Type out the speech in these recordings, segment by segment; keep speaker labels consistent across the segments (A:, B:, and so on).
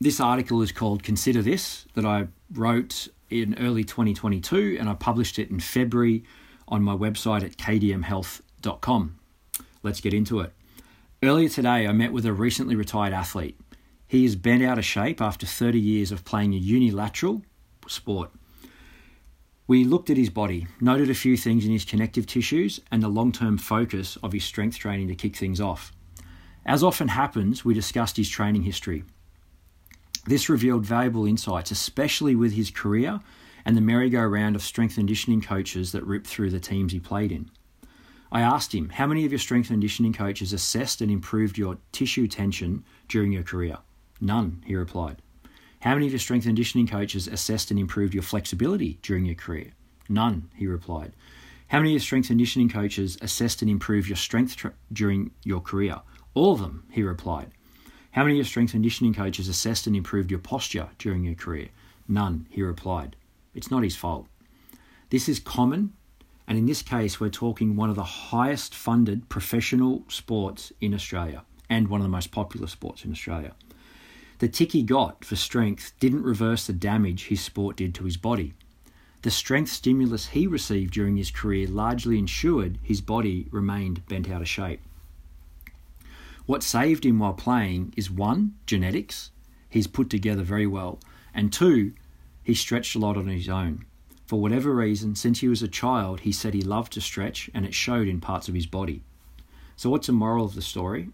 A: this article is called Consider This, that I wrote in early 2022, and I published it in February on my website at kdmhealth.com. Let's get into it. Earlier today, I met with a recently retired athlete. He is bent out of shape after 30 years of playing a unilateral sport. We looked at his body, noted a few things in his connective tissues, and the long term focus of his strength training to kick things off. As often happens, we discussed his training history. This revealed valuable insights, especially with his career and the merry-go-round of strength and conditioning coaches that ripped through the teams he played in. I asked him, How many of your strength and conditioning coaches assessed and improved your tissue tension during your career? None, he replied. How many of your strength and conditioning coaches assessed and improved your flexibility during your career? None, he replied. How many of your strength and conditioning coaches assessed and improved your strength tra- during your career? All of them, he replied. How many of your strength conditioning coaches assessed and improved your posture during your career? None, he replied. It's not his fault. This is common, and in this case, we're talking one of the highest funded professional sports in Australia and one of the most popular sports in Australia. The tick he got for strength didn't reverse the damage his sport did to his body. The strength stimulus he received during his career largely ensured his body remained bent out of shape. What saved him while playing is one, genetics, he's put together very well, and two, he stretched a lot on his own. For whatever reason, since he was a child, he said he loved to stretch and it showed in parts of his body. So, what's the moral of the story?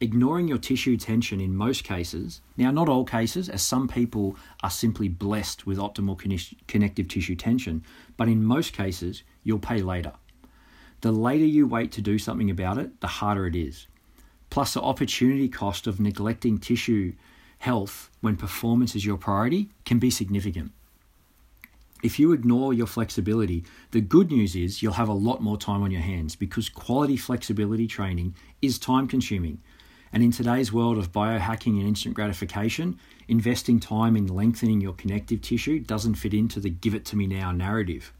A: Ignoring your tissue tension in most cases, now not all cases, as some people are simply blessed with optimal connective tissue tension, but in most cases, you'll pay later. The later you wait to do something about it, the harder it is. Plus, the opportunity cost of neglecting tissue health when performance is your priority can be significant. If you ignore your flexibility, the good news is you'll have a lot more time on your hands because quality flexibility training is time consuming. And in today's world of biohacking and instant gratification, investing time in lengthening your connective tissue doesn't fit into the give it to me now narrative.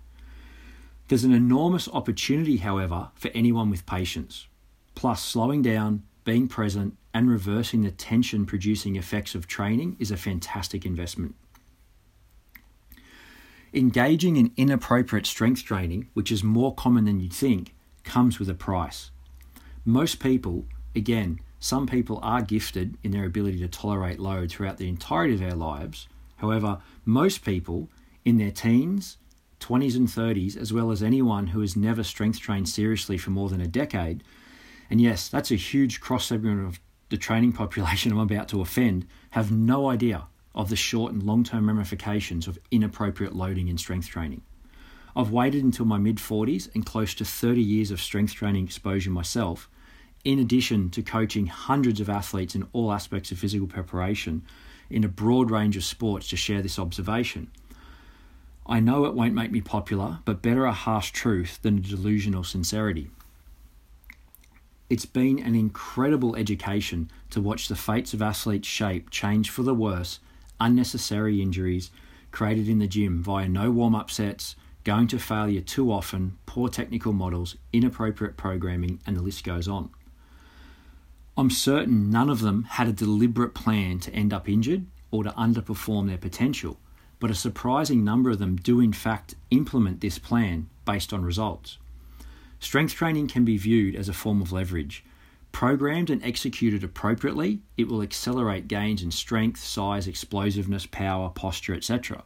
A: There's an enormous opportunity, however, for anyone with patience. Plus, slowing down, being present, and reversing the tension producing effects of training is a fantastic investment. Engaging in inappropriate strength training, which is more common than you'd think, comes with a price. Most people, again, some people are gifted in their ability to tolerate load throughout the entirety of their lives. However, most people in their teens, 20s, and 30s, as well as anyone who has never strength trained seriously for more than a decade, and yes, that's a huge cross segment of the training population I'm about to offend, have no idea of the short and long term ramifications of inappropriate loading in strength training. I've waited until my mid 40s and close to 30 years of strength training exposure myself, in addition to coaching hundreds of athletes in all aspects of physical preparation in a broad range of sports to share this observation. I know it won't make me popular, but better a harsh truth than a delusional sincerity. It's been an incredible education to watch the fates of athletes' shape change for the worse, unnecessary injuries created in the gym via no warm up sets, going to failure too often, poor technical models, inappropriate programming, and the list goes on. I'm certain none of them had a deliberate plan to end up injured or to underperform their potential, but a surprising number of them do in fact implement this plan based on results. Strength training can be viewed as a form of leverage. Programmed and executed appropriately, it will accelerate gains in strength, size, explosiveness, power, posture, etc.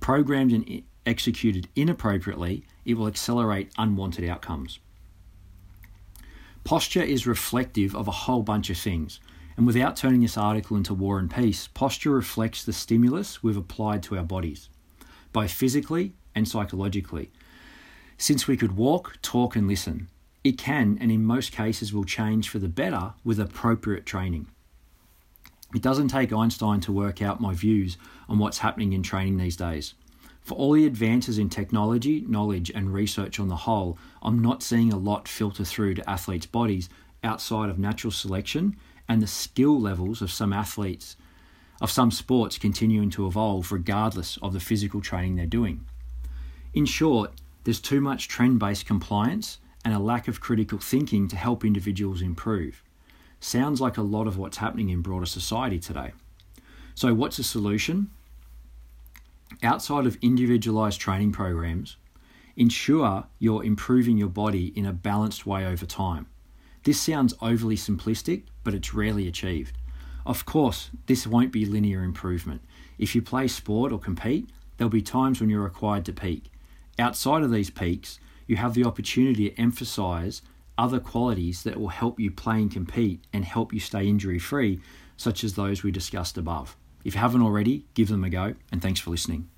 A: Programmed and executed inappropriately, it will accelerate unwanted outcomes. Posture is reflective of a whole bunch of things, and without turning this article into war and peace, posture reflects the stimulus we've applied to our bodies, both physically and psychologically, since we could walk, talk, and listen, it can and in most cases will change for the better with appropriate training. It doesn't take Einstein to work out my views on what's happening in training these days. For all the advances in technology, knowledge, and research on the whole, I'm not seeing a lot filter through to athletes' bodies outside of natural selection and the skill levels of some athletes, of some sports continuing to evolve regardless of the physical training they're doing. In short, there's too much trend based compliance and a lack of critical thinking to help individuals improve. Sounds like a lot of what's happening in broader society today. So, what's the solution? Outside of individualized training programs, ensure you're improving your body in a balanced way over time. This sounds overly simplistic, but it's rarely achieved. Of course, this won't be linear improvement. If you play sport or compete, there'll be times when you're required to peak. Outside of these peaks, you have the opportunity to emphasize other qualities that will help you play and compete and help you stay injury free, such as those we discussed above. If you haven't already, give them a go, and thanks for listening.